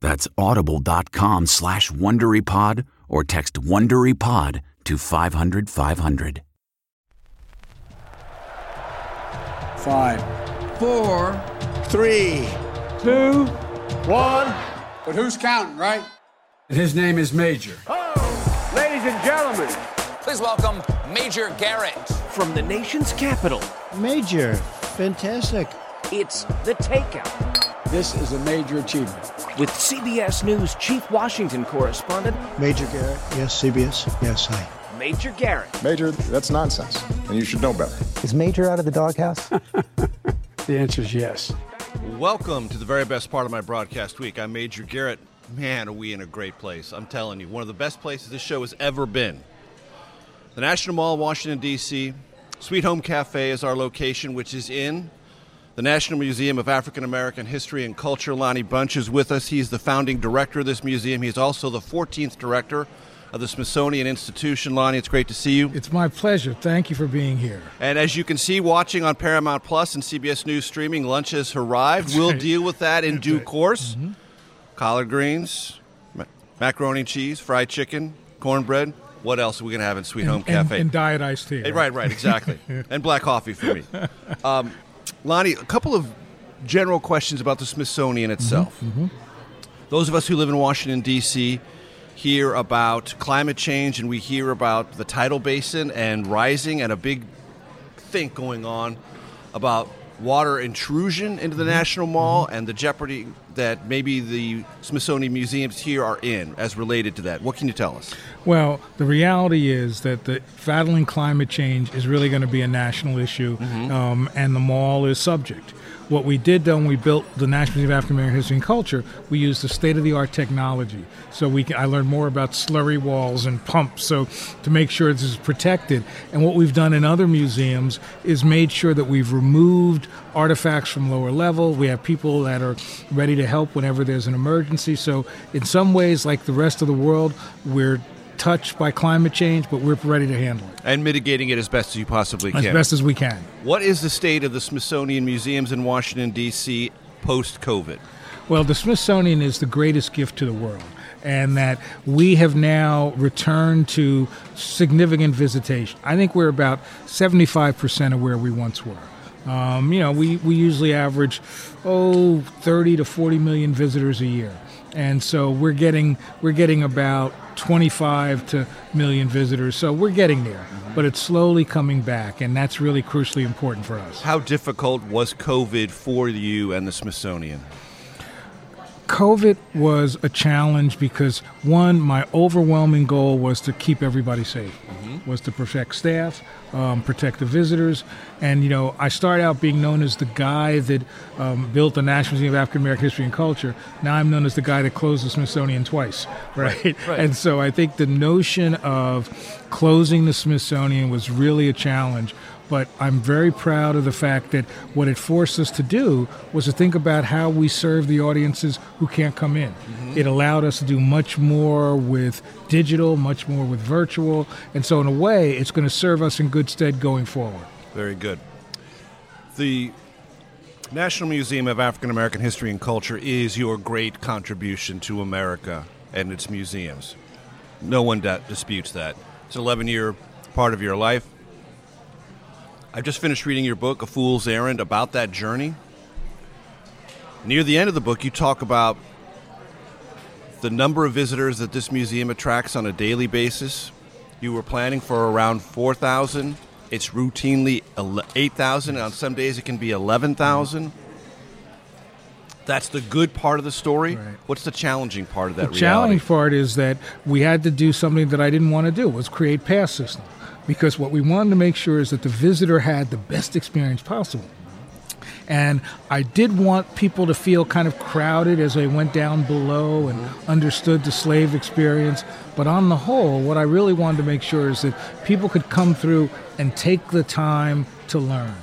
That's audible.com slash WonderyPod or text WonderyPod to 500 500. Five, four, three, two, one. But who's counting, right? And his name is Major. Oh, ladies and gentlemen, please welcome Major Garrett. From the nation's capital. Major, fantastic. It's The Takeout. This is a major achievement. With CBS News Chief Washington Correspondent Major Garrett, yes, CBS, yes, hi. Major Garrett. Major, that's nonsense, and you should know better. Is Major out of the doghouse? the answer is yes. Welcome to the very best part of my broadcast week. I'm Major Garrett. Man, are we in a great place. I'm telling you, one of the best places this show has ever been. The National Mall, Washington, D.C. Sweet Home Cafe is our location, which is in the National Museum of African American History and Culture. Lonnie Bunch is with us. He's the founding director of this museum. He's also the 14th director of the Smithsonian Institution. Lonnie, it's great to see you. It's my pleasure. Thank you for being here. And as you can see, watching on Paramount Plus and CBS News streaming, lunch has arrived. That's we'll right. deal with that in That's due right. course. Mhm. Collard greens, ma- macaroni and cheese, fried chicken, cornbread. What else are we going to have in Sweet Home And- and- Cafe? and diet iced tea, Eh, Right, right, exactly. and black coffee for me. Um, Lonnie, a couple of general questions about the Smithsonian itself. Mhm. Those of us who live in Washington, D.C., hear about climate change and we hear about the tidal basin and rising and a big think going on about water intrusion into the mm-hmm. National Mall mm-hmm. and the jeopardy that maybe the Smithsonian museums here are in as related to that. What can you tell us? Well, the reality is that the battling climate change is really going to be a national issue, mm-hmm. um, and the mall is subject. What we did though, when we built the National Museum of African American History and Culture, we used the state-of-the-art technology. So we, I learned more about slurry walls and pumps, so to make sure this is protected. And what we've done in other museums is made sure that we've removed artifacts from lower level. We have people that are ready to help whenever there's an emergency. So in some ways, like the rest of the world, we're touched by climate change, but we're ready to handle it And mitigating it as best as you possibly can. as best as we can. What is the state of the Smithsonian museums in Washington, D.C. post COVID? Well, the Smithsonian is the greatest gift to the world, and that we have now returned to significant visitation. I think we're about 75% of where we once were. Um, you know, we, we usually average, oh, 30 to 40 million visitors a year. And so we're getting we're getting about 25 to million visitors. So we're getting there, mm-hmm. but it's slowly coming back, and that's really crucially important for us. How difficult was COVID for you and the Smithsonian? COVID was a challenge because one, my overwhelming goal was to keep everybody safe, mm-hmm. was to protect staff, um, protect the visitors, and you know I started out being known as the guy that um, built the National Museum of African American History and Culture. Now I'm known as the guy that closed the Smithsonian twice, right? Right, right. And so I think the notion of closing the Smithsonian was really a challenge. But I'm very proud of the fact that what it forced us to do was to think about how we serve the audiences who can't come in. Mm-hmm. It allowed us to do much more with digital, much more with virtual, and so in a way, it's going to serve us in good stead going forward. Very good. The National Museum of African American History and Culture is your great contribution to America and its museums. No one da- disputes that. It's an 11 year part of your life. I've just finished reading your book, A Fool's Errand, about that journey. Near the end of the book, you talk about the number of visitors that this museum attracts on a daily basis. You were planning for around 4,000. It's routinely 8,000. On some days, it can be 11,000. That's the good part of the story. Right. What's the challenging part of that? The reality? challenging part is that we had to do something that I didn't want to do was create pass system because what we wanted to make sure is that the visitor had the best experience possible. And I did want people to feel kind of crowded as they went down below and understood the slave experience. But on the whole, what I really wanted to make sure is that people could come through and take the time to learn,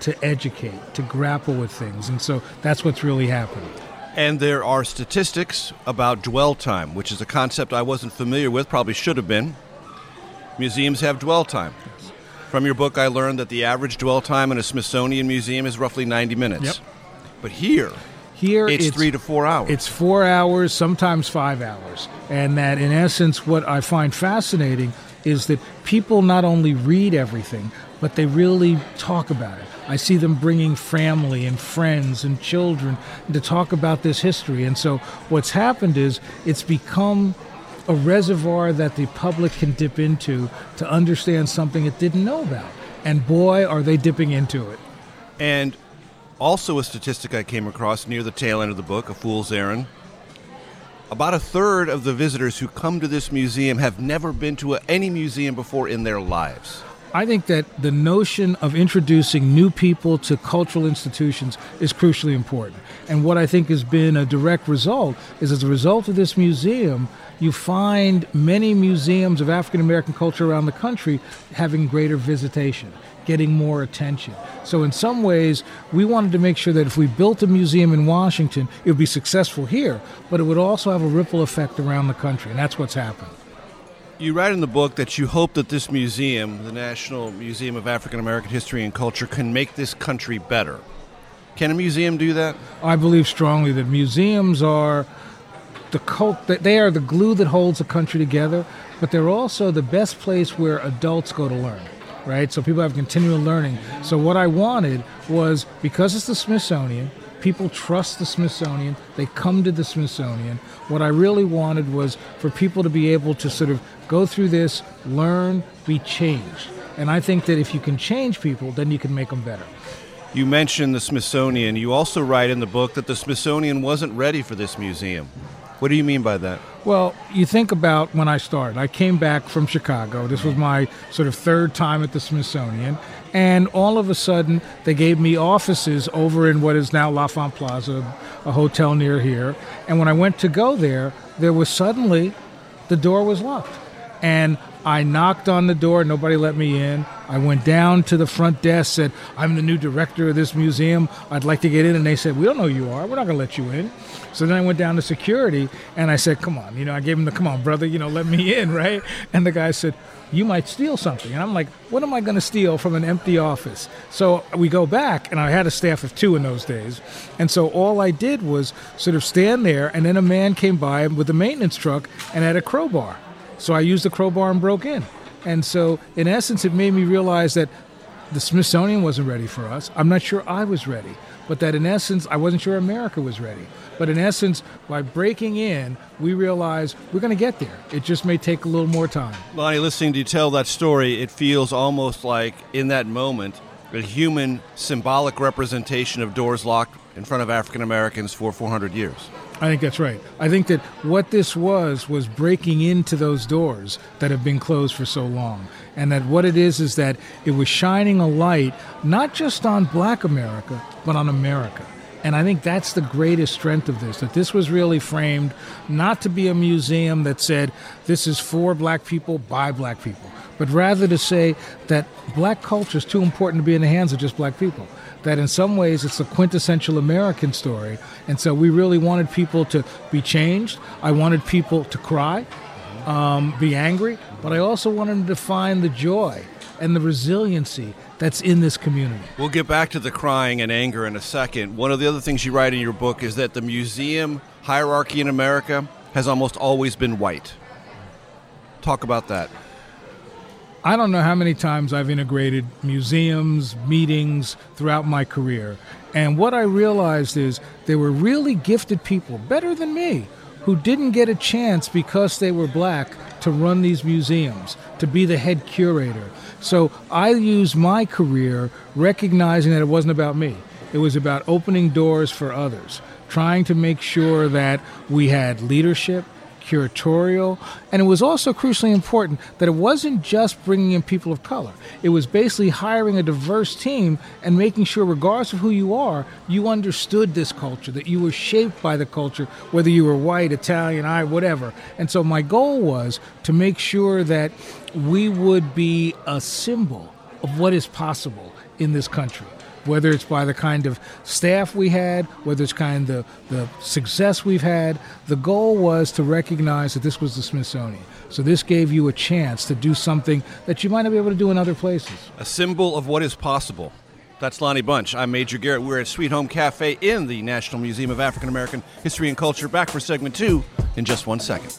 to educate, to grapple with things. And so that's what's really happening. And there are statistics about dwell time, which is a concept I wasn't familiar with, probably should have been. Museums have dwell time. From your book, I learned that the average dwell time in a Smithsonian museum is roughly 90 minutes. Yep. But here, here it's, it's, three to four hours. It's four hours, sometimes five hours. And that, in essence, what I find fascinating is that people not only read everything, but they really talk about it. I see them bringing family and friends and children to talk about this history. And so, what's happened is it's become a reservoir that the public can dip into to understand something it didn't know about. And boy, are they dipping into it. And also, a statistic I came across near the tail end of the book, A Fool's Errand. About a third of the visitors who come to this museum have never been to a, any museum before in their lives. I think that the notion of introducing new people to cultural institutions is crucially important. And what I think has been a direct result is as a result of this museum, you find many museums of African American culture around the country having greater visitation, getting more attention. So, in some ways, we wanted to make sure that if we built a museum in Washington, it would be successful here, but it would also have a ripple effect around the country, and that's what's happened. You write in the book that you hope that this museum, the National Museum of African American History and Culture, can make this country better. Can a museum do that? I believe strongly that museums are the cult that they are the glue that holds a country together, but they're also the best place where adults go to learn. Right? So people have continual learning. So what I wanted was because it's the Smithsonian, people trust the Smithsonian, they come to the Smithsonian. What I really wanted was for people to be able to sort of go through this, learn, be changed. And I think that if you can change people, then you can make them better. You mentioned the Smithsonian. You also write in the book that the Smithsonian wasn't ready for this museum. What do you mean by that? Well, you think about when I started. I came back from Chicago. This was my sort of third time at the Smithsonian. And all of a sudden, they gave me offices over in what is now L'Enfant Plaza, a hotel near here. And when I went to go there, there was suddenly the door was locked. And I knocked on the door, nobody let me in. I went down to the front desk, said, I'm the new director of this museum. I'd like to get in. And they said, We don't know who you are. We're not going to let you in. So then I went down to security and I said, Come on. You know, I gave him the, Come on, brother, you know, let me in, right? And the guy said, You might steal something. And I'm like, What am I going to steal from an empty office? So we go back, and I had a staff of two in those days. And so all I did was sort of stand there, and then a man came by with a maintenance truck and had a crowbar. So I used the crowbar and broke in. And so, in essence, it made me realize that the Smithsonian wasn't ready for us. I'm not sure I was ready, but that in essence, I wasn't sure America was ready. But in essence, by breaking in, we realized we're going to get there. It just may take a little more time. Lonnie, listening to you tell that story, it feels almost like in that moment, a human symbolic representation of doors locked in front of African Americans for 400 years. I think that's right. I think that what this was was breaking into those doors that have been closed for so long. And that what it is is that it was shining a light not just on black America, but on America. And I think that's the greatest strength of this that this was really framed not to be a museum that said this is for black people by black people, but rather to say that black culture is too important to be in the hands of just black people. That in some ways it's a quintessential American story. And so we really wanted people to be changed. I wanted people to cry, um, be angry, but I also wanted them to find the joy and the resiliency that's in this community. We'll get back to the crying and anger in a second. One of the other things you write in your book is that the museum hierarchy in America has almost always been white. Talk about that. I don't know how many times I've integrated museums, meetings throughout my career. And what I realized is there were really gifted people, better than me, who didn't get a chance because they were black to run these museums, to be the head curator. So I used my career recognizing that it wasn't about me. It was about opening doors for others, trying to make sure that we had leadership, curatorial, and it was also crucially important that it wasn't just bringing in people of color. It was basically hiring a diverse team and making sure, regardless of who you are, you understood this culture, that you were shaped by the culture, whether you were white, Italian, I, whatever. And so my goal was to make sure that we would be a symbol of what is possible in this country whether it's by the kind of staff we had, whether it's kind of the, the success we've had. The goal was to recognize that this was the Smithsonian. So this gave you a chance to do something that you might not be able to do in other places. A symbol of what is possible. That's Lonnie Bunch. I'm Major Garrett. We're at Sweet Home Cafe in the National Museum of African American History and Culture. Back for segment two in just one second.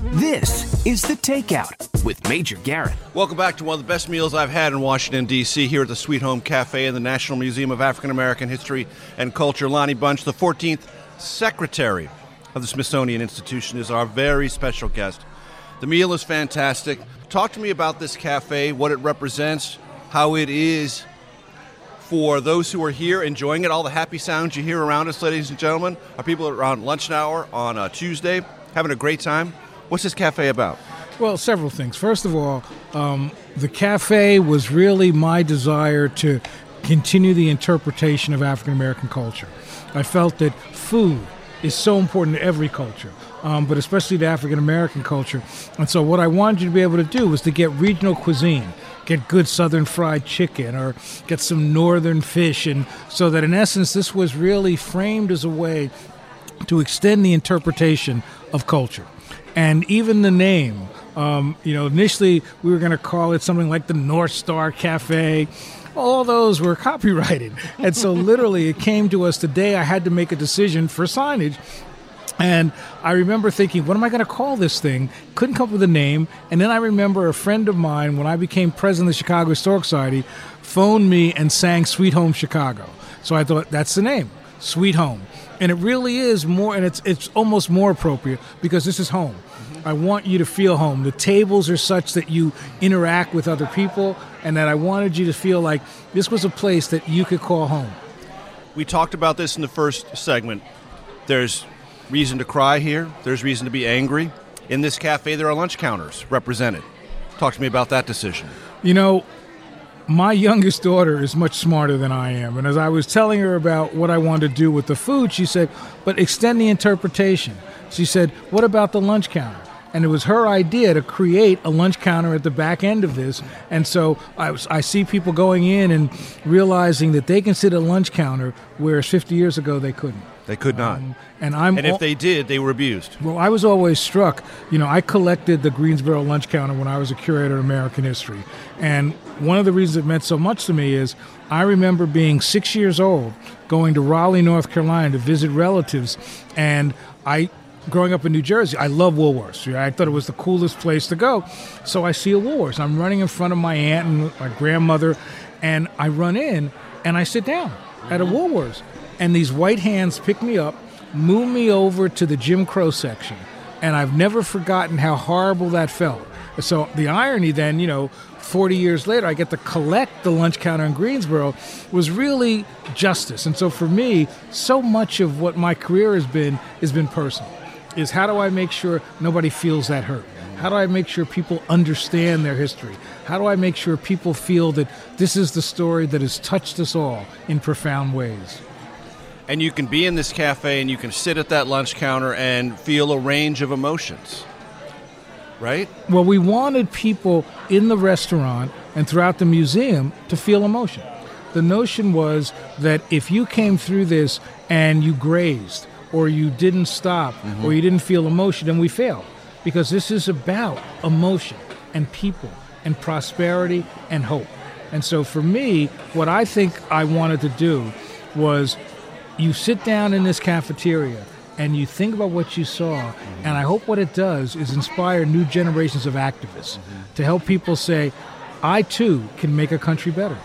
This is The Takeout with Major Garrett. Welcome back to one of the best meals I've had in Washington, D.C., here at the Sweet Home Cafe in the National Museum of African American History and Culture. Lonnie Bunch, the 14th Secretary of the Smithsonian Institution, is our very special guest. The meal is fantastic. Talk to me about this cafe, what it represents, how it is for those who are here enjoying it, all the happy sounds you hear around us, ladies and gentlemen. Are people around lunch hour on a Tuesday having a great time? What's this cafe about? Well, several things. First of all, um, the cafe was really my desire to continue the interpretation of African American culture. I felt that food is so important to every culture, um, but especially to African American culture. And so, what I wanted you to be able to do was to get regional cuisine, get good Southern fried chicken, or get some Northern fish, and so that in essence, this was really framed as a way to extend the interpretation of culture and even the name. Um, you know, initially we were going to call it something like the North Star Cafe. All those were copyrighted, and so literally it came to us today. I had to make a decision for signage. And I remember thinking, what am I going to call this thing? Couldn't come up with a name. And then I remember a friend of mine, when I became president of the Chicago Historic Society, phoned me and sang Sweet Home Chicago. So I thought, that's the name, Sweet Home. And it really is more, and it's, it's almost more appropriate because this is home. I want you to feel home. The tables are such that you interact with other people, and that I wanted you to feel like this was a place that you could call home. We talked about this in the first segment. There's reason to cry here, there's reason to be angry. In this cafe, there are lunch counters represented. Talk to me about that decision. You know, my youngest daughter is much smarter than I am. And as I was telling her about what I wanted to do with the food, she said, but extend the interpretation. She said, what about the lunch counter? And it was her idea to create a lunch counter at the back end of this. And so I, was, I see people going in and realizing that they can sit at a lunch counter, whereas 50 years ago they couldn't. They could not. Um, and I'm and if they did, they were abused. well, I was always struck. You know, I collected the Greensboro lunch counter when I was a curator of American history. And one of the reasons it meant so much to me is I remember being six years old, going to Raleigh, North Carolina to visit relatives. And I, growing up in New Jersey, I love Woolworths. I thought it was the coolest place to go. So I see a Woolworths. I'm running in front of my aunt and my grandmother. And I run in and I sit down at a mm-hmm. Woolworths. And these white hands pick me up move me over to the Jim Crow section. And I've never forgotten how horrible that felt. So the irony then, you know, 40 years later, I get to collect the lunch counter in Greensboro was really justice. And so for me, so much of what my career has been has been personal. Is how do I make sure nobody feels that hurt? How do I make sure people understand their history? How do I make sure people feel that this is the story that has touched us all in profound ways? And you can be in this cafe and you can sit at that lunch counter and feel a range of emotions. Right? Well, we wanted people in the restaurant and throughout the museum to feel emotion. The notion was that if you came through this and you grazed, or you didn't stop, mm-hmm. or you didn't feel emotion, then we failed. Because this is about emotion and people and prosperity and hope. And so for me, what I think I wanted to do was you sit down in this cafeteria and you think about what you saw, mm-hmm. and I hope what it does is inspire new generations of activists mm-hmm. to help people say, I too can make a country better.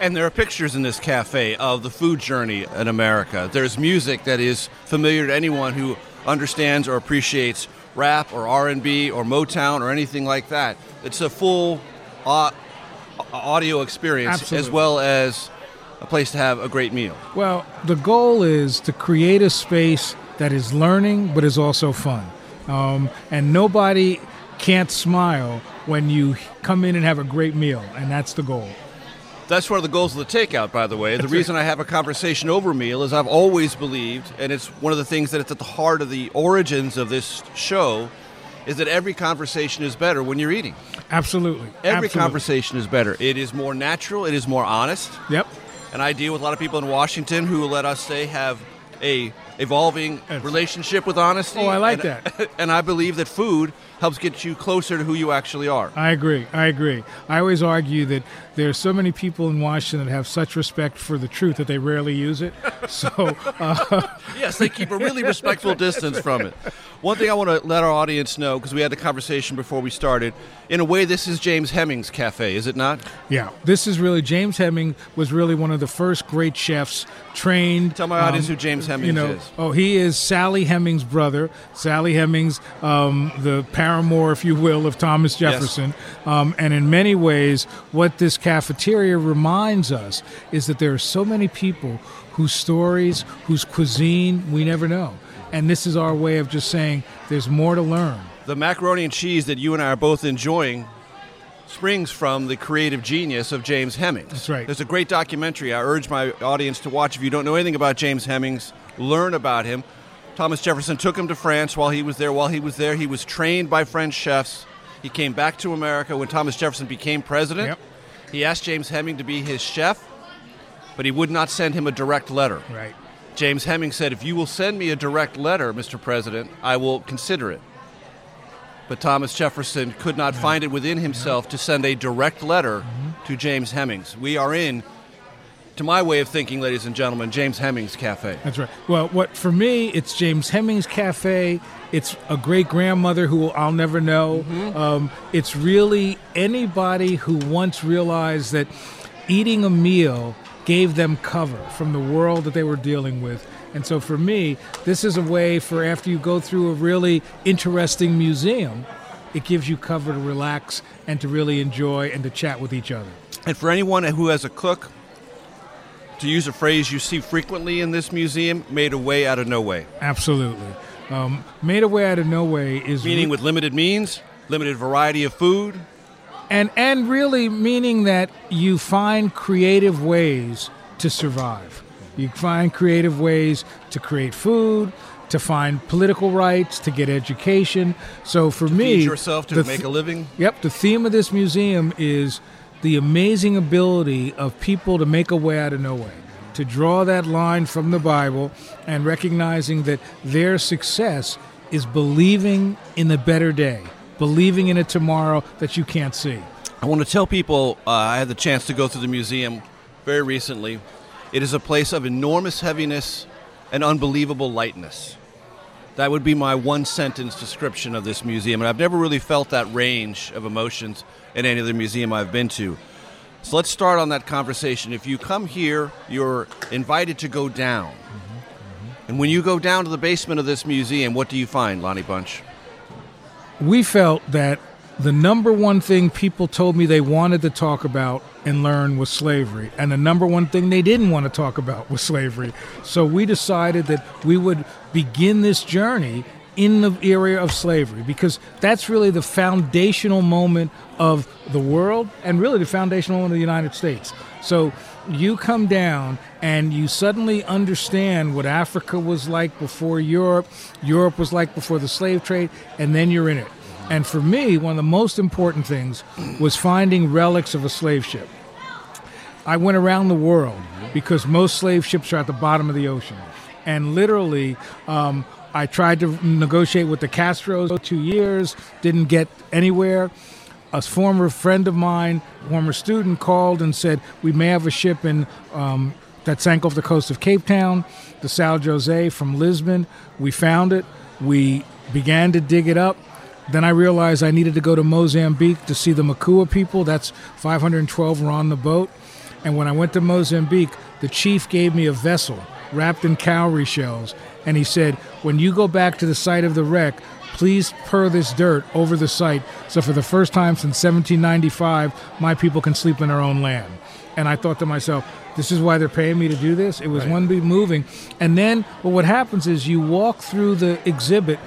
And there are pictures in this cafe of the food journey in America. There's music that is familiar to anyone who understands or appreciates rap or R&B or Motown or anything like that. It's a full uh, audio experience Absolutely. as well as a place to have a great meal. Well, the goal is to create a space that is learning but is also fun. Um, and nobody can't smile when you come in and have a great meal, and that's the goal. That's one of the goals of the takeout, by the way. The reason I have a conversation over meal is I've always believed, and it's one of the things that it's at the heart of the origins of this show, is that every conversation is better when you're eating. Absolutely. Every Absolutely. conversation is better. It is more natural, it is more honest. Yep. And I deal with a lot of people in Washington who, let us say, have a evolving relationship with honesty. Oh, I like and, that. And I believe that food helps get you closer to who you actually are. I agree. I agree. I always argue that there are so many people in Washington that have such respect for the truth that they rarely use it. So, uh, yes, they keep a really respectful distance from it. One thing I want to let our audience know, because we had the conversation before we started, in a way, this is James Hemings Cafe, is it not? Yeah, this is really James Hemming was really one of the first great chefs trained. Tell my audience um, who James Hemings you know, is. Oh, he is Sally Hemings' brother. Sally Hemings, um, the paramour, if you will, of Thomas Jefferson. Yes. Um, and in many ways, what this cafeteria reminds us is that there are so many people whose stories, whose cuisine we never know. And this is our way of just saying there's more to learn. The macaroni and cheese that you and I are both enjoying springs from the creative genius of James Hemings. That's right. There's a great documentary I urge my audience to watch. If you don't know anything about James Hemings, learn about him. Thomas Jefferson took him to France while he was there. While he was there, he was trained by French chefs. He came back to America when Thomas Jefferson became president. Yep. He asked James Hemming to be his chef, but he would not send him a direct letter. Right. James Hemming said, If you will send me a direct letter, Mr. President, I will consider it. But Thomas Jefferson could not no. find it within himself no. to send a direct letter mm-hmm. to James Hemings. We are in, to my way of thinking, ladies and gentlemen, James Hemings Cafe. That's right. Well, what for me, it's James Hemings Cafe. It's a great grandmother who I'll never know. Mm-hmm. Um, it's really anybody who once realized that eating a meal gave them cover from the world that they were dealing with. And so for me, this is a way for after you go through a really interesting museum, it gives you cover to relax and to really enjoy and to chat with each other. And for anyone who has a cook, to use a phrase you see frequently in this museum, made a way out of no way. Absolutely. Um, made a way out of no way is meaning with limited means, limited variety of food, and and really meaning that you find creative ways to survive. You find creative ways to create food, to find political rights, to get education. So for to me, yourself to the make th- a living. Yep, the theme of this museum is the amazing ability of people to make a way out of no way, to draw that line from the Bible and recognizing that their success is believing in the better day, believing in a tomorrow that you can't see. I want to tell people uh, I had the chance to go through the museum very recently. It is a place of enormous heaviness and unbelievable lightness. That would be my one sentence description of this museum, and I've never really felt that range of emotions in any other museum I've been to. So let's start on that conversation. If you come here, you're invited to go down. Mm-hmm, and when you go down to the basement of this museum, what do you find, Lonnie Bunch? We felt that the number one thing people told me they wanted to talk about and learn was slavery. And the number one thing they didn't want to talk about was slavery. So we decided that we would begin this journey in the area of slavery because that's really the foundational moment of the world and really the foundational moment of the United States. So you come down and you suddenly understand what Africa was like before Europe, Europe was like before the slave trade, and then you're in it. And for me, one of the most important things was finding relics of a slave ship. I went around the world because most slave ships are at the bottom of the ocean. And literally, um, I tried to negotiate with the Castros two years, didn't get anywhere. A former friend of mine, former student, called and said, We may have a ship in um, that sank off the coast of Cape Town, the São José from Lisbon. We found it. We began to dig it up. Then I realized I needed to go to Mozambique to see the Makua people. That's 512 were on the boat. And when I went to Mozambique, the chief gave me a vessel wrapped in cowrie shells. And he said, When you go back to the site of the wreck, please pour this dirt over the site so for the first time since 1795, my people can sleep in their own land. And I thought to myself, this is why they're paying me to do this. It was Right. one big moving. And then well, what happens is you walk through the exhibit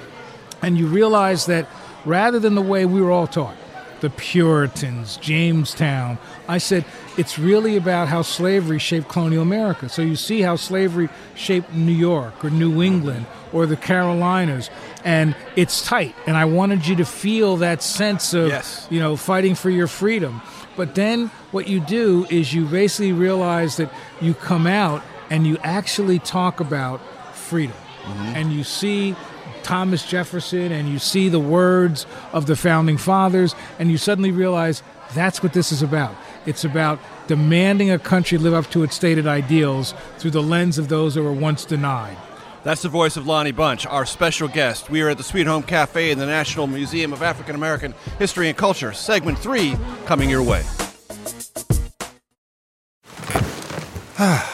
and you realize that rather than the way we were all taught, the Puritans, Jamestown, I said it's really about how slavery shaped colonial America. So you see how slavery shaped New York or New England or the Carolinas, and it's tight. And I wanted you to feel that sense of, Yes. you know, fighting for your freedom. But then what you do is you basically realize that you come out and you actually talk about freedom. Mm-hmm. And you see Thomas Jefferson and you see the words of the founding fathers, and you suddenly realize that's what this is about. It's about demanding a country live up to its stated ideals through the lens of those that were once denied. That's the voice of Lonnie Bunch, our special guest. We are at the Sweet Home Cafe in the National Museum of African American History and Culture. Segment three coming your way.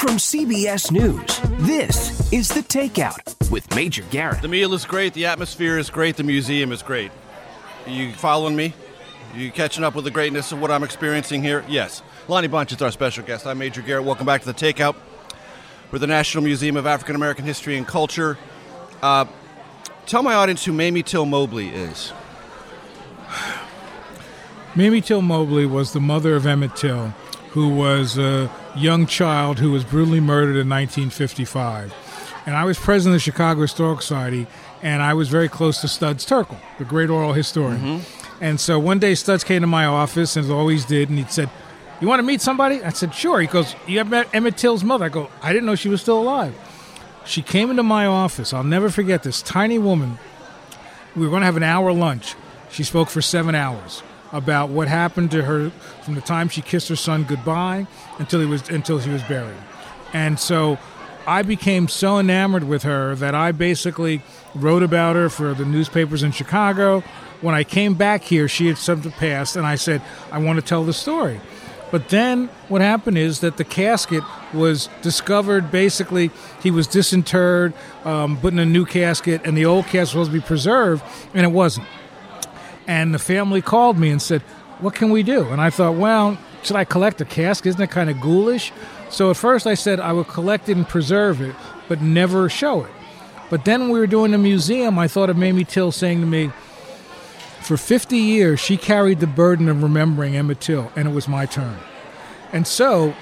From CBS News, this is The Takeout with Major Garrett. The meal is great, the atmosphere is great, the museum is great. You following me? You catching up with the greatness of what I'm experiencing here? Yes. Lonnie Bunch is our special guest. I'm Major Garrett. Welcome back to the Takeout. We're the National Museum of African American History and Culture. Uh, tell my audience who Mamie Till Mobley is. Mamie Till Mobley was the mother of Emmett Till, who was a young child who was brutally murdered in 1955. And I was president of the Chicago Historical Society, and I was very close to Studs Terkel, the great oral historian. Mm-hmm. And so one day Studs came to my office, and always did, and he said, "You want to meet somebody?" I said, "Sure." He goes, "You have met Emmett Till's mother?" I go, "I didn't know she was still alive." She came into my office. I'll never forget this tiny woman. We were going to have an hour lunch. She spoke for seven hours about what happened to her from the time she kissed her son goodbye until he was until she was buried. And so I became so enamored with her that I basically wrote about her for the newspapers in Chicago. When I came back here, she had something passed, and I said, I want to tell the story. But then what happened is that the casket was discovered. Basically, he was disinterred, um, put in a new casket, and the old casket was supposed to be preserved, and it wasn't. And the family called me and said, What can we do? And I thought, Well, should I collect a cask? Isn't it kind of ghoulish? So at first I said I would collect it and preserve it, but never show it. But then when we were doing the museum, I thought of Mamie Till saying to me, for 50 years, she carried the burden of remembering Emmett Till, and it was my turn. And so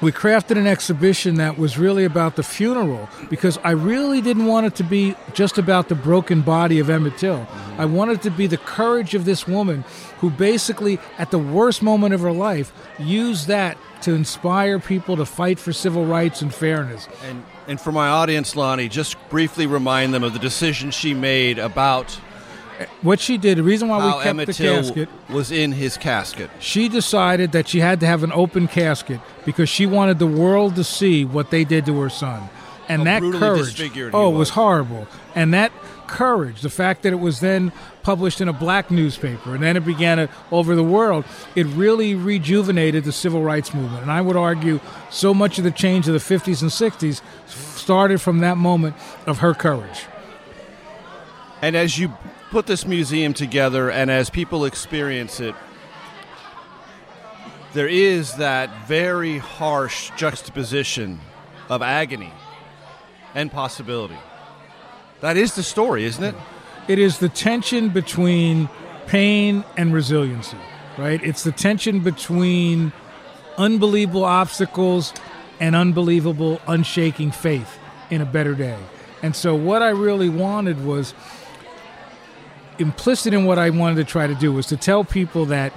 we crafted an exhibition that was really about the funeral because I really didn't want it to be just about the broken body of Emmett Till. Mm-hmm. I wanted it to be the courage of this woman who basically, at the worst moment of her life, used that to inspire people to fight for civil rights and fairness. And, and for my audience, Lonnie, just briefly remind them of the decision she made about what she did, the reason why how we kept Emmett the Till casket, was in his casket. she decided that she had to have an open casket because she wanted the world to see what they did to her son. And How that courage, oh, it was. horrible. And that courage, the fact that it was then published in a black newspaper and then it began it over the world, it really rejuvenated the civil rights movement. And I would argue so much of the change of the 50s and 60s started from that moment of her courage. And as you put this museum together and as people experience it, there is that very harsh juxtaposition of agony and possibility. That is the story, isn't it? It is the tension between pain and resiliency, right? It's the tension between unbelievable obstacles and unbelievable, unshaking faith in a better day. And so, what I really wanted was implicit in what I wanted to try to do was to tell people that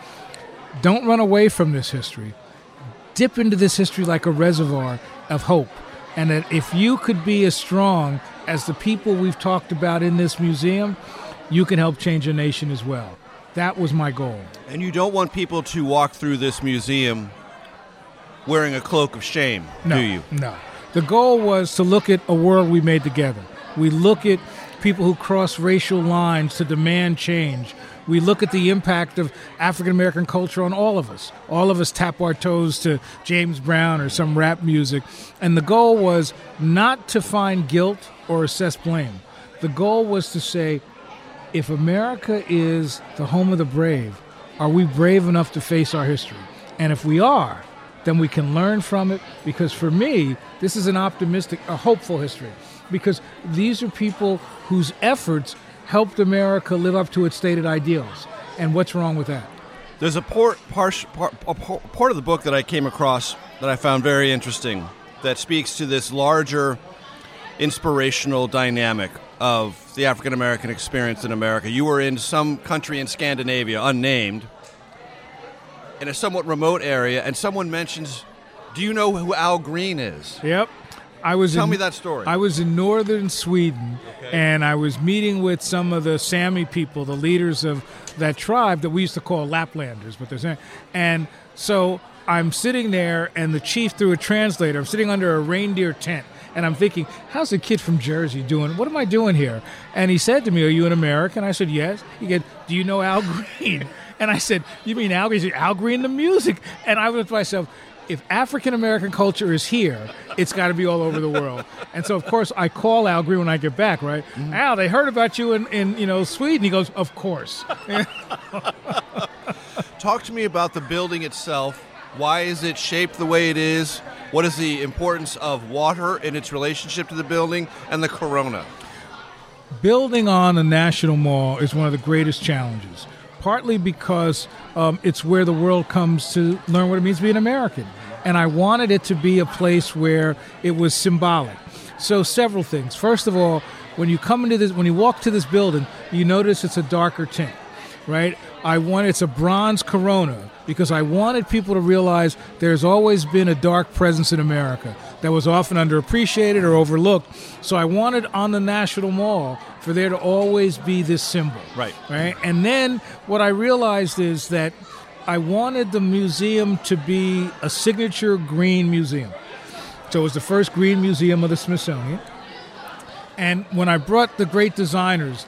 don't run away from this history. Dip into this history like a reservoir of hope. And that if you could be as strong as the people we've talked about in this museum, you can help change a nation as well. That was my goal. And you don't want people to walk through this museum wearing a cloak of shame, No, do you? No. The goal was to look at a world we made together. We look at people who cross racial lines to demand change. We look at the impact of African American culture on all of us. All of us tap our toes to James Brown or some rap music. And the goal was not to find guilt or assess blame. The goal was to say, if America is the home of the brave, are we brave enough to face our history? And if we are, then we can learn from it because for me, this is an optimistic, a hopeful history because these are people whose efforts helped America live up to its stated ideals. And what's wrong with that? There's a part, part, a part of the book that I came across that I found very interesting that speaks to this larger inspirational dynamic of the African American experience in America. You were in some country in Scandinavia, unnamed, in a somewhat remote area, and someone mentions, Do you know who Al Green is? Yep. I was Tell in, me that story. I was in northern Sweden, and I was meeting with some of the Sami people, the leaders of that tribe that we used to call Laplanders, but they're saying. And so I'm sitting there, and the chief through a translator. I'm sitting under a reindeer tent, and I'm thinking, "How's a kid from Jersey doing? What am I doing here?" And he said to me, "Are you an American?" I said, "Yes." He said, "Do you know Al Green?" And I said, "You mean Al Green?" He said, "Al Green, the music." And I was to myself, if African American culture is here, it's got to be all over the world. And so, of course, I call Al Green when I get back, right? Mm-hmm. Al, they heard about you in, in you know Sweden. He goes, of course. Talk to me about the building itself. Why is it shaped the way it is? What is the importance of water in its relationship to the building and the corona? Building on a national mall is one of the greatest challenges, partly because um, it's where the world comes to learn what it means to be an American. And I wanted it to be a place where it was symbolic. So, several things. First of all, when you come into this, when you walk to this building, you notice it's a darker tint. Right? I want it's a bronze Corona because I wanted people to realize there's always been a dark presence in America that was often underappreciated or overlooked. So I wanted on the National Mall for there to always be this symbol. Right. Right. And then what I realized is that I wanted the museum to be a signature green museum. So it was the first green museum of the Smithsonian. And when I brought the great designers,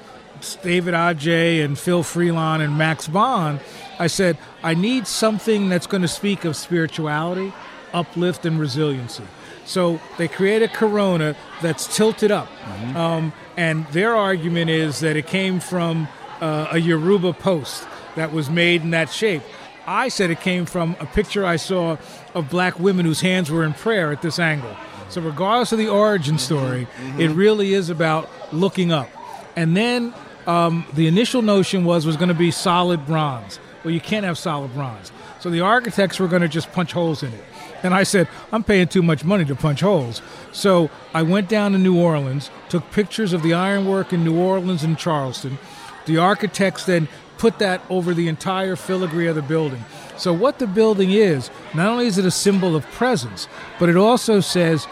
David Adjaye and Phil Freelon and Max Bond, I said, I need something that's going to speak of spirituality, uplift, and resiliency. So they create a corona that's tilted up. Mm-hmm. Um, and their argument is that it came from uh, a Yoruba post that was made in that shape. I said it came from a picture I saw of black women whose hands were in prayer at this angle. So, regardless of the origin story, mm-hmm. it really is about looking up. And then um, the initial notion was was going to be solid bronze. Well, you can't have solid bronze. So the architects were going to just punch holes in it. And I said, I'm paying too much money to punch holes. So I went down to New Orleans, took pictures of the ironwork in New Orleans and Charleston. The architects then put that over the entire filigree of the building. So, what the building is, not only is it a symbol of presence, but it also says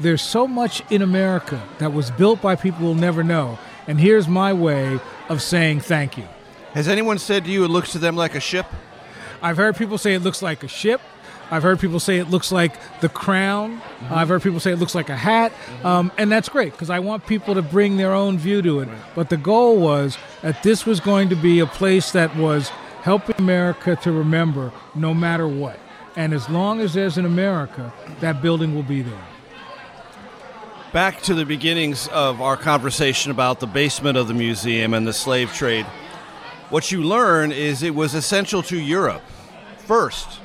there's so much in America that was built by people we'll never know. And here's my way of saying thank you. Has anyone said to you it looks to them like a ship? I've heard people say it looks like a ship. I've heard people say it looks like the crown. Mm-hmm. I've heard people say it looks like a hat. Mm-hmm. Um, and that's great because I want people to bring their own view to it. Right. But the goal was that this was going to be a place that was helping America to remember no matter what. And as long as there's an America, that building will be there. Back to the beginnings of our conversation about the basement of the museum and the slave trade. What you learn is it was essential to Europe first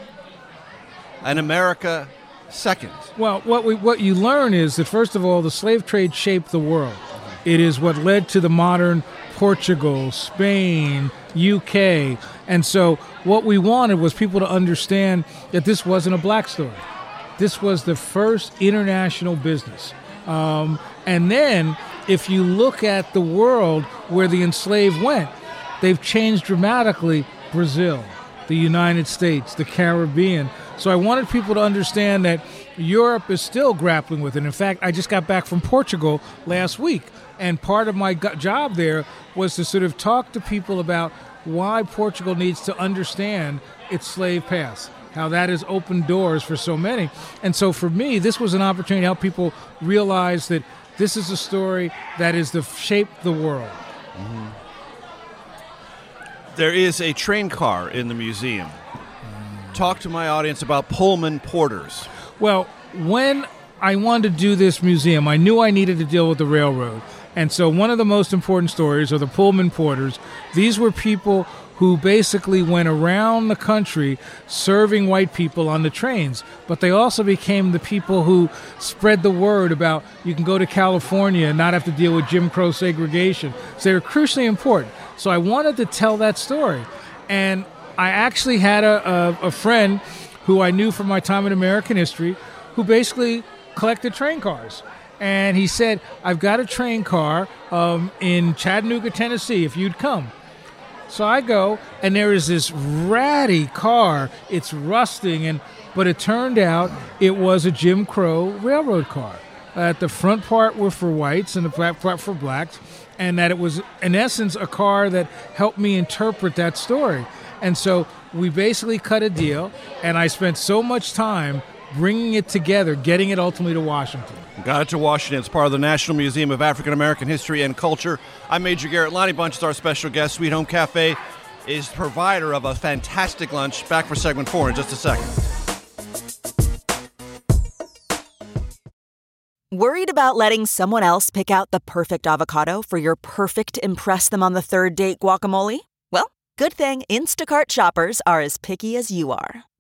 and America second. Well, what we, what you learn is that first of all, the slave trade shaped the world. It is what led to the modern Portugal, Spain, UK, and so what we wanted was people to understand that this wasn't a black story. This was the first international business. Um, and then, if you look at the world where the enslaved went, they've changed dramatically. Brazil, the United States, the Caribbean. So I wanted people to understand that Europe is still grappling with it. In fact, I just got back from Portugal last week, and part of my job there was to sort of talk to people about why Portugal needs to understand its slave past how that has opened doors for so many. And so for me, this was an opportunity to help people realize that this is a story that is the shape the world. Mm-hmm. There is a train car in the museum. Talk to my audience about Pullman porters. Well, when I wanted to do this museum, I knew I needed to deal with the railroad. And so, one of the most important stories are the Pullman porters. These were people who basically went around the country serving white people on the trains. But they also became the people who spread the word about you can go to California and not have to deal with Jim Crow segregation. So they were crucially important. So I wanted to tell that story. And I actually had a, a, a friend who I knew from my time in American history who basically collected train cars and he said, I've got a train car um, in Chattanooga, Tennessee, if you'd come. So I go, and there is this ratty car. It's rusting, and but it turned out it was a Jim Crow railroad car. That the front part were for whites and the back part for blacks, and that it was in essence a car that helped me interpret that story. And so we basically cut a deal, and I spent so much time bringing it together, getting it ultimately to Washington. Got it to Washington. It's part of the National Museum of African American History and Culture. I'm Major Garrett. Lonnie Bunch is our special guest. Sweet Home Cafe is provider of a fantastic lunch. Back for segment four in just a second. Worried about letting someone else pick out the perfect avocado for your perfect Impress Them on the Third Date guacamole? Well, good thing Instacart shoppers are as picky as you are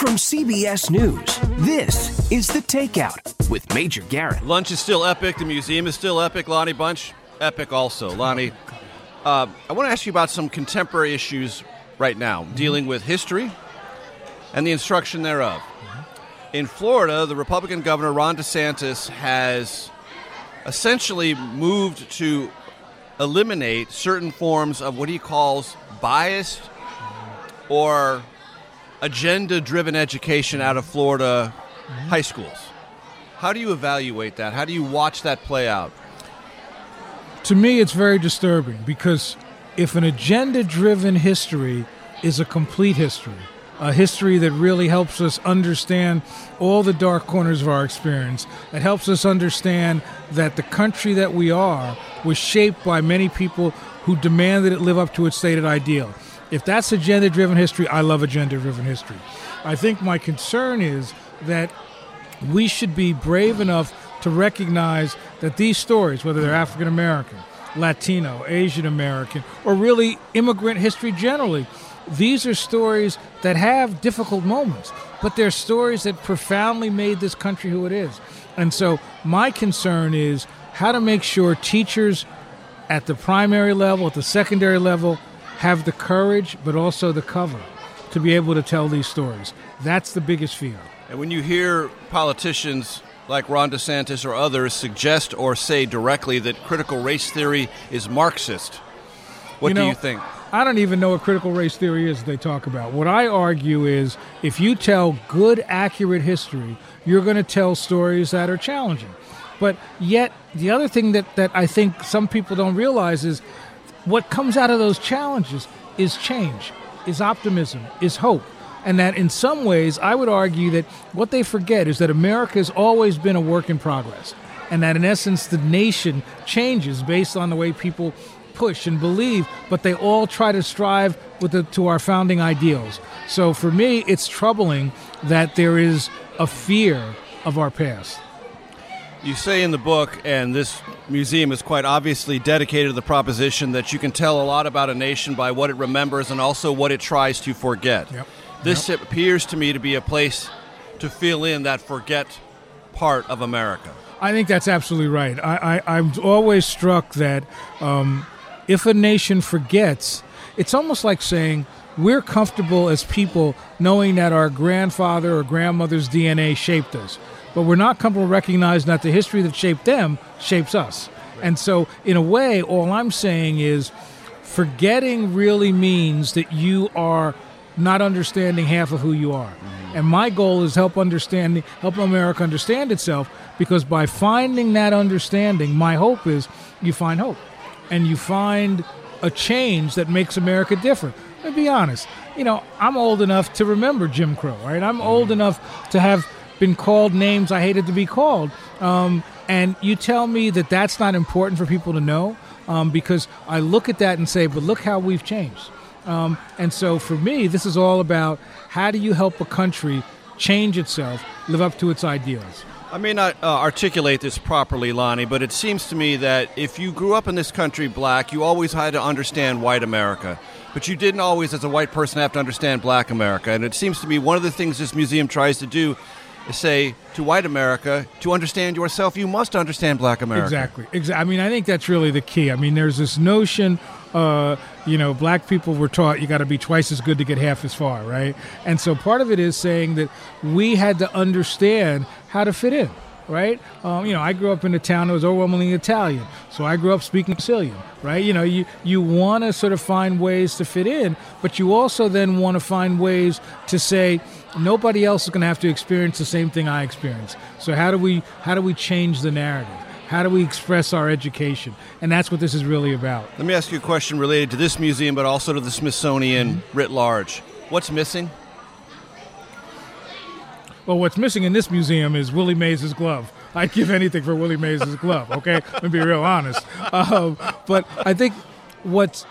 From CBS News, this is The Takeout with Major Garrett. Lunch is still epic. The museum is still epic. Lonnie Bunch, epic also. Lonnie, uh, I want to ask you about some contemporary issues right now, dealing with history and the instruction thereof. In Florida, the Republican governor, Ron DeSantis, has essentially moved to eliminate certain forms of what he calls biased or agenda driven education out of Florida high schools. How do you evaluate that? How do you watch that play out? To me, it's very disturbing because if an agenda driven history is a complete history, a history that really helps us understand all the dark corners of our experience, It helps us understand that the country that we are was shaped by many people who demanded it live up to its stated ideal. If that's agenda driven history, I love agenda driven history. I think my concern is that we should be brave enough to recognize that these stories, whether they're African American, Latino, Asian American, or really immigrant history generally, these are stories that have difficult moments, but they're stories that profoundly made this country who it is. And so, my concern is how to make sure teachers at the primary level, at the secondary level, have the courage, but also the cover to be able to tell these stories. That's the biggest fear. And when you hear politicians like Ron DeSantis or others suggest or say directly that critical race theory is Marxist, what you know, do you think? I don't even know what critical race theory is they talk about. What I argue is if you tell good, accurate history, you're going to tell stories that are challenging. But yet, the other thing that, that I think some people don't realize is what comes out of those challenges is change, is optimism, is hope. And that in some ways, I would argue that what they forget is that America has always been a work in progress. And that in essence, the nation changes based on the way people push and believe, but they all try to strive with the, to our founding ideals. So for me, it's troubling that there is a fear of our past. You say in the book, and this museum is quite obviously dedicated to the proposition that you can tell a lot about a nation by what it remembers and also what it tries to forget. Yep. This yep. appears to me to be a place to fill in that forget part of America. I think that's absolutely right. I, I, am always struck that um, if a nation forgets, it's almost like saying we're comfortable as people knowing that our grandfather or grandmother's DNA shaped us but we're not comfortable recognizing that the history that shaped them shapes us. And so, in a way, all I'm saying is forgetting really means that you are not understanding half of who you are. Mm-hmm. And my goal is help understanding, help America understand itself, because by finding that understanding, my hope is you find hope, and you find a change that makes America different. Let me be honest. You know, I'm old enough to remember Jim Crow, right? I'm old Mm-hmm. enough to have been called names I hated to be called. Um, and you tell me that that's not important for people to know um, because I look at that and say, but look how we've changed. Um, and so for me, this is all about how do you help a country change itself, live up to its ideals. I may not uh, articulate this properly, Lonnie, but it seems to me that if you grew up in this country black, you always had to understand white America. But you didn't always, as a white person, have to understand black America. And it seems to me one of the things this museum tries to do say to white America, to understand yourself, you must understand black America. Exactly. Exactly. I mean, I think that's really the key. I mean, there's this notion, uh, you know, black people were taught you got to be twice as good to get half as far, right? And so part of it is saying that we had to understand how to fit in right? Um, you know, I grew up in a town that was overwhelmingly Italian, so I grew up speaking Sicilian, right? You know, you you want to sort of find ways to fit in, but you also then want to find ways to say nobody else is going to have to experience the same thing I experienced. So how do we how do we change the narrative? How do we express our education? And that's what this is really about. Let me ask you a question related to this museum, but also to the Smithsonian mm-hmm. writ large. What's missing? Well, what's missing in this museum is Willie Mays' glove. I'd give anything for Willie Mays' glove, okay? Let me be real honest. Um, but I think what's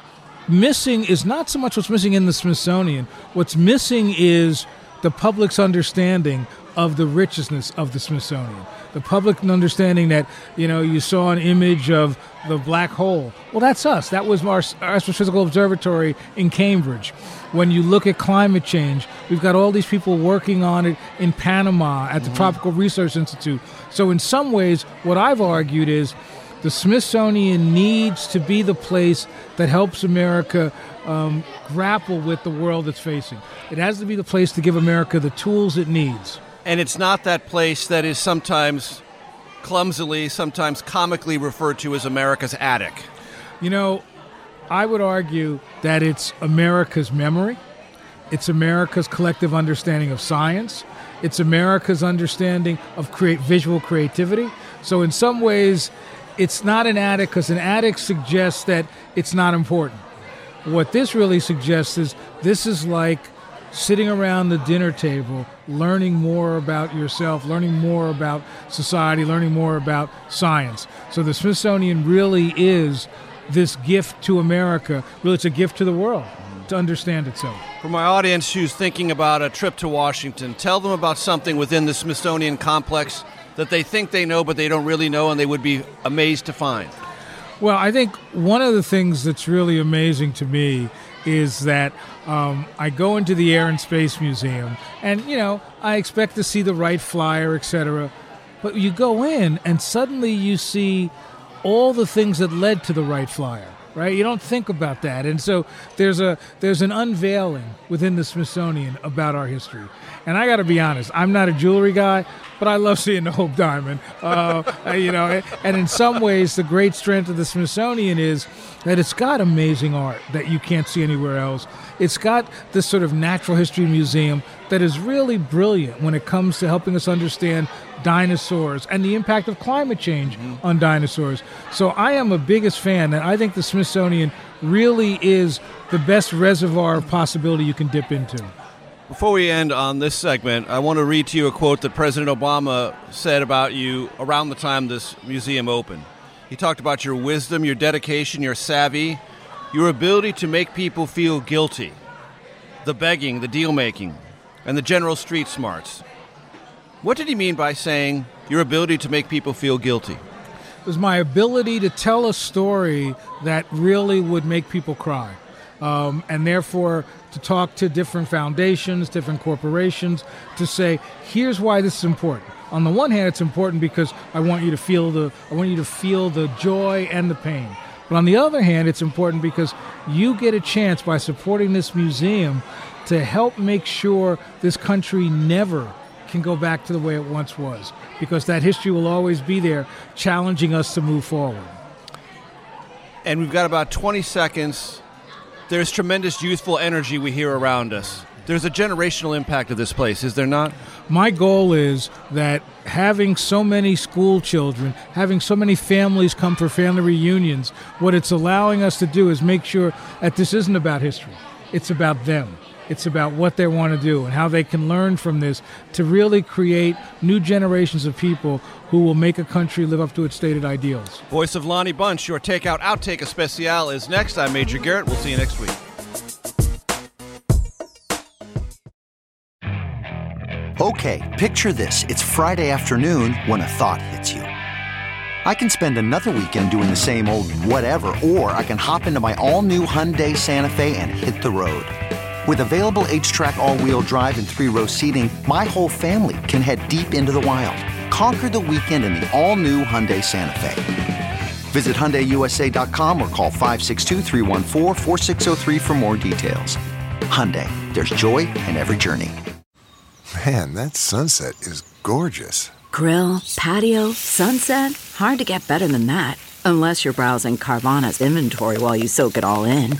missing is not so much what's missing in the Smithsonian. What's missing is the public's understanding of the richness of the Smithsonian. The public understanding that, you know, you saw an image of the black hole. Well, that's us. That was our, our Astrophysical Observatory in Cambridge. When you look at climate change, we've got all these people working on it in Panama at the mm-hmm. Tropical Research Institute. So, in some ways, what I've argued is the Smithsonian needs to be the place that helps America um, grapple with the world it's facing. It has to be the place to give America the tools it needs. And it's not that place that is sometimes clumsily, sometimes comically referred to as America's attic. You know, I would argue that it's America's memory, it's America's collective understanding of science, it's America's understanding of create visual creativity. So in some ways, it's not an attic because an attic suggests that it's not important. What this really suggests is this is like sitting around the dinner table, learning more about yourself, learning more about society, learning more about science. So the Smithsonian really is this gift to America. Really, it's a gift to the world to understand itself. For my audience who's thinking about a trip to Washington, tell them about something within the Smithsonian complex that they think they know but they don't really know and they would be amazed to find. Well, I think one of the things that's really amazing to me is that um, I go into the Air and Space Museum, and you know I expect to see the Wright Flyer, etc. But you go in, and suddenly you see all the things that led to the Wright Flyer. Right? You don't think about that, and so there's a there's an unveiling within the Smithsonian about our history. And I got to be honest, I'm not a jewelry guy, but I love seeing the Hope Diamond. Uh, you know, and in some ways, the great strength of the Smithsonian is that it's got amazing art that you can't see anywhere else. It's got this sort of natural history museum that is really brilliant when it comes to helping us understand dinosaurs and the impact of climate change mm-hmm. on dinosaurs. So I am a biggest fan, and I think the Smithsonian really is the best reservoir of possibility you can dip into. Before we end on this segment, I want to read to you a quote that President Obama said about you around the time this museum opened. He talked about your wisdom, your dedication, your savvy, your ability to make people feel guilty, the begging, the deal making, and the general street smarts. What did he mean by saying your ability to make people feel guilty? It was my ability to tell a story that really would make people cry um, and therefore to talk to different foundations, different corporations, to say, here's why this is important. On the one hand, it's important because I want you to feel the I want you to feel the joy and the pain. But on the other hand, it's important because you get a chance by supporting this museum to help make sure this country never can go back to the way it once was because that history will always be there challenging us to move forward. And we've got about 20 seconds there's tremendous youthful energy we hear around us. There's a generational impact of this place, is there not? My goal is that having so many school children, having so many families come for family reunions, what it's allowing us to do is make sure that this isn't about history, it's about them. It's about what they want to do and how they can learn from this to really create new generations of people who will make a country live up to its stated ideals. Voice of Lonnie Bunch, your takeout outtake especial is next. I'm Major Garrett. We'll see you next week. Okay, picture this. It's Friday afternoon when a thought hits you. I can spend another weekend doing the same old whatever, or I can hop into my all new Hyundai Santa Fe and hit the road. With available H-Track all-wheel drive and three-row seating, my whole family can head deep into the wild. Conquer the weekend in the all-new Hyundai Santa Fe. Visit HyundaiUSA.com or call 562 for more details. Hyundai, there's joy in every journey. Man, that sunset is gorgeous. Grill, patio, sunset. Hard to get better than that. Unless you're browsing Carvana's inventory while you soak it all in.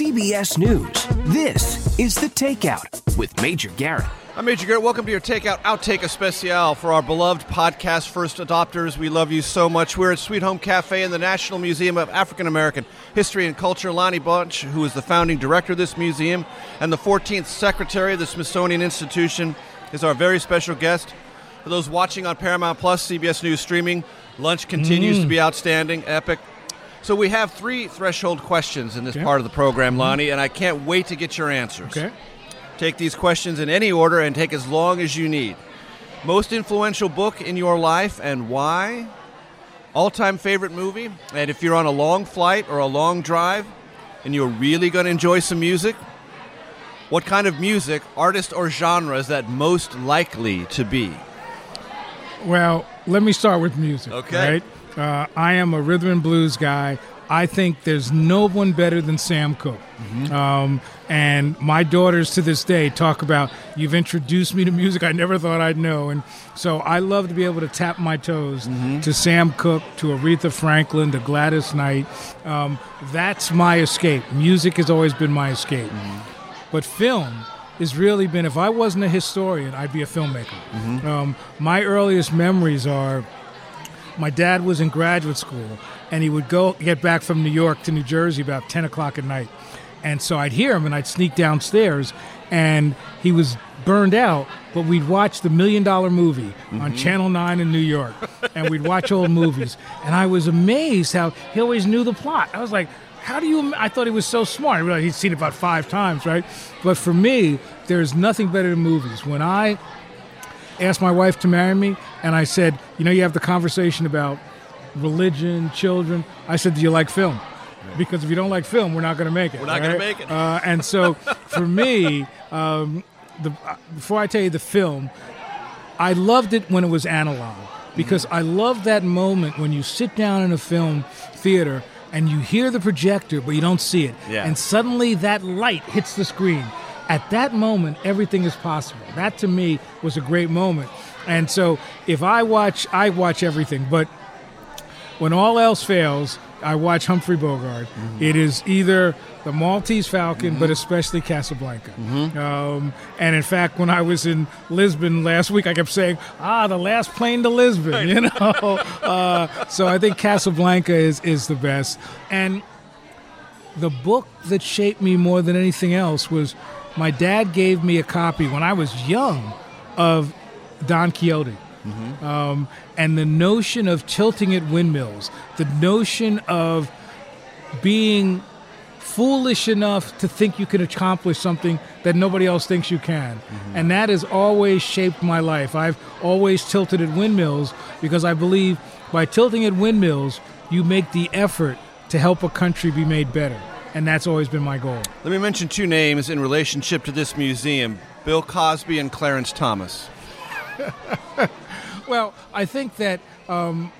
CBS News, this is The Takeout with Major Garrett. I'm Major Garrett. Welcome to your Takeout Outtake Especial for our beloved podcast first adopters. We love you so much. We're at Sweet Home Cafe in the National Museum of African American History and Culture. Lonnie Bunch, who is the founding director of this museum and the 14th secretary of the Smithsonian Institution, is our very special guest. For those watching on Paramount Plus, CBS News streaming, lunch continues Mm. to be outstanding, epic. So we have three threshold questions in this Okay. part of the program, mm-hmm. Lonnie, and I can't wait to get your answers. Okay. Take these questions in any order and take as long as you need. Most influential book in your life and why? All time favorite movie? And if you're on a long flight or a long drive and you're really going to enjoy some music, what kind of music, artist, or genre is that most likely to be? Well, let me start with music. Okay. Right? Uh, I am a rhythm and blues guy. I think there's no one better than Sam Cooke. Mm-hmm. Um, and my daughters to this day talk about, you've introduced me to music I never thought I'd know. And so I love to be able to tap my toes Mm-hmm. to Sam Cooke, to Aretha Franklin, to Gladys Knight. Um, that's my escape. Music has always been my escape. But film has really been, if I wasn't a historian, I'd be a filmmaker. Um, my earliest memories are my dad was in graduate school and he would go get back from New York to New Jersey about 10 o'clock at night. And so I'd hear him and I'd sneak downstairs and he was burned out, but we'd watch the Million Dollar Movie on Mhm. Channel 9 in New York and we'd watch old movies. And I was amazed how he always knew the plot. I was like, how do you? I thought he was so smart. I realized he'd seen it about five times, right? But for me, there's nothing better than movies. When I asked my wife to marry me, and I said, you know, you have the conversation about religion, children. I said, do you like film? Because if you don't like film, we're not going to make it. We're not gonna make it. Uh, and so, for me, um, the, uh, before I tell you the film, I loved it when it was analog because I love that moment when you sit down in a film theater and you hear the projector but you don't see it, Yeah. and suddenly that light hits the screen. At that moment, everything is possible. That to me was a great moment. And so, if I watch, I watch everything. But when all else fails, I watch Humphrey Bogart. It is either the Maltese Falcon, but especially Casablanca. Um, and in fact, when I was in Lisbon last week, I kept saying, "Ah, the last plane to Lisbon," you know. uh, so I think Casablanca is is the best. And the book that shaped me more than anything else was my dad gave me a copy when I was young of Don Quixote. Um, and the notion of tilting at windmills, the notion of being foolish enough to think you can accomplish something that nobody else thinks you can. And that has always shaped my life. I've always tilted at windmills because I believe by tilting at windmills, you make the effort to help a country be made better. And that's always been my goal. Let me mention two names in relationship to this museum Bill Cosby and Clarence Thomas. Well, I think that um,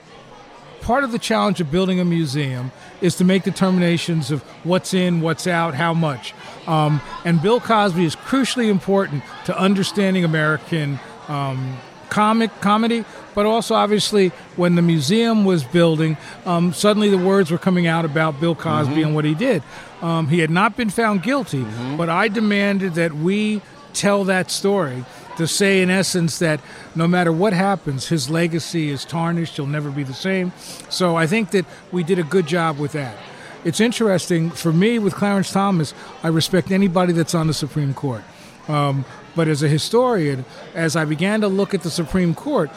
part of the challenge of building a museum is to make determinations of what's in, what's out, how much. Um, and Bill Cosby is crucially important to understanding American um, comic comedy, but also obviously when the museum was building, um, suddenly the words were coming out about Bill Cosby Mhm. and what he did. Um, he had not been found guilty, but I demanded that we tell that story to say, in essence, that no matter what happens, his legacy is tarnished. He'll never be the same. So I think that we did a good job with that. It's interesting for me with Clarence Thomas. I respect anybody that's on the Supreme Court. Um, but as a historian, as I began to look at the Supreme Court,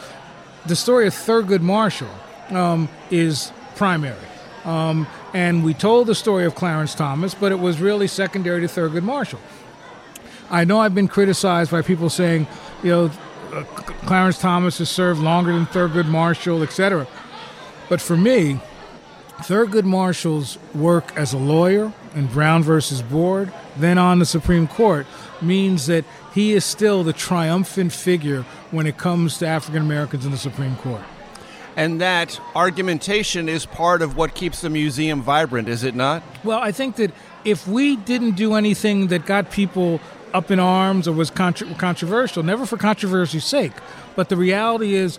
the story of Thurgood Marshall um, is primary. Um, and we told the story of Clarence Thomas, but it was really secondary to Thurgood Marshall. I know I've been criticized by people saying, you know, uh, Clarence Thomas has served longer than Thurgood Marshall, etc. But for me, Thurgood Marshall's work as a lawyer in Brown versus Board, then on the Supreme Court, means that he is still the triumphant figure when it comes to African Americans in the Supreme Court. And that argumentation is part of what keeps the museum vibrant, is it not? Well, I think that if we didn't do anything that got people up in arms or was contro- controversial, never for controversy's sake, but the reality is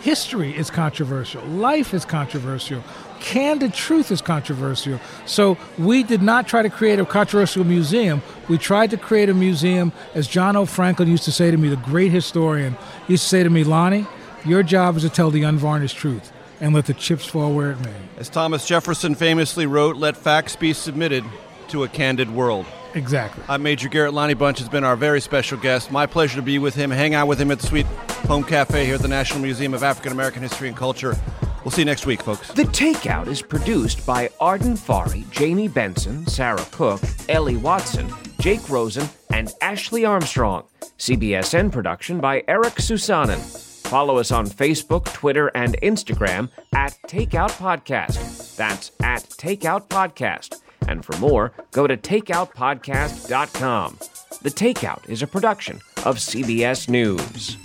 History is controversial. Life is controversial. Candid truth is controversial. So we did not try to create a controversial museum. We tried to create a museum, as John Hope Franklin used to say to me, the great historian, used to say to me, Lonnie, your job is to tell the unvarnished truth and let the chips fall where it may. As Thomas Jefferson famously wrote, let facts be submitted to a candid world. Exactly. I'm Major Garrett. Lonnie Bunch has been our very special guest. My pleasure to be with him, hang out with him at the Sweet Home Cafe here at the National Museum of African American History and Culture. We'll see you next week, folks. The Takeout is produced by Arden Farhi, Jamie Benson, Sarah Cook, Ellie Watson, Jake Rosen, and Ashley Armstrong. CBSN production by Eric Susanen. Follow us on Facebook, Twitter, and Instagram at Takeout Podcast. That's at Takeout Podcast. And for more, go to takeoutpodcast.com. The Takeout is a production of CBS News.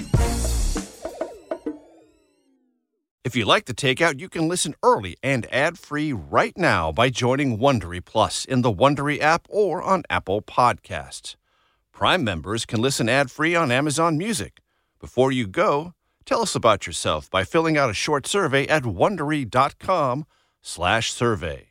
If you like the takeout, you can listen early and ad-free right now by joining Wondery Plus in the Wondery app or on Apple Podcasts. Prime members can listen ad-free on Amazon Music. Before you go, tell us about yourself by filling out a short survey at wondery.com/survey.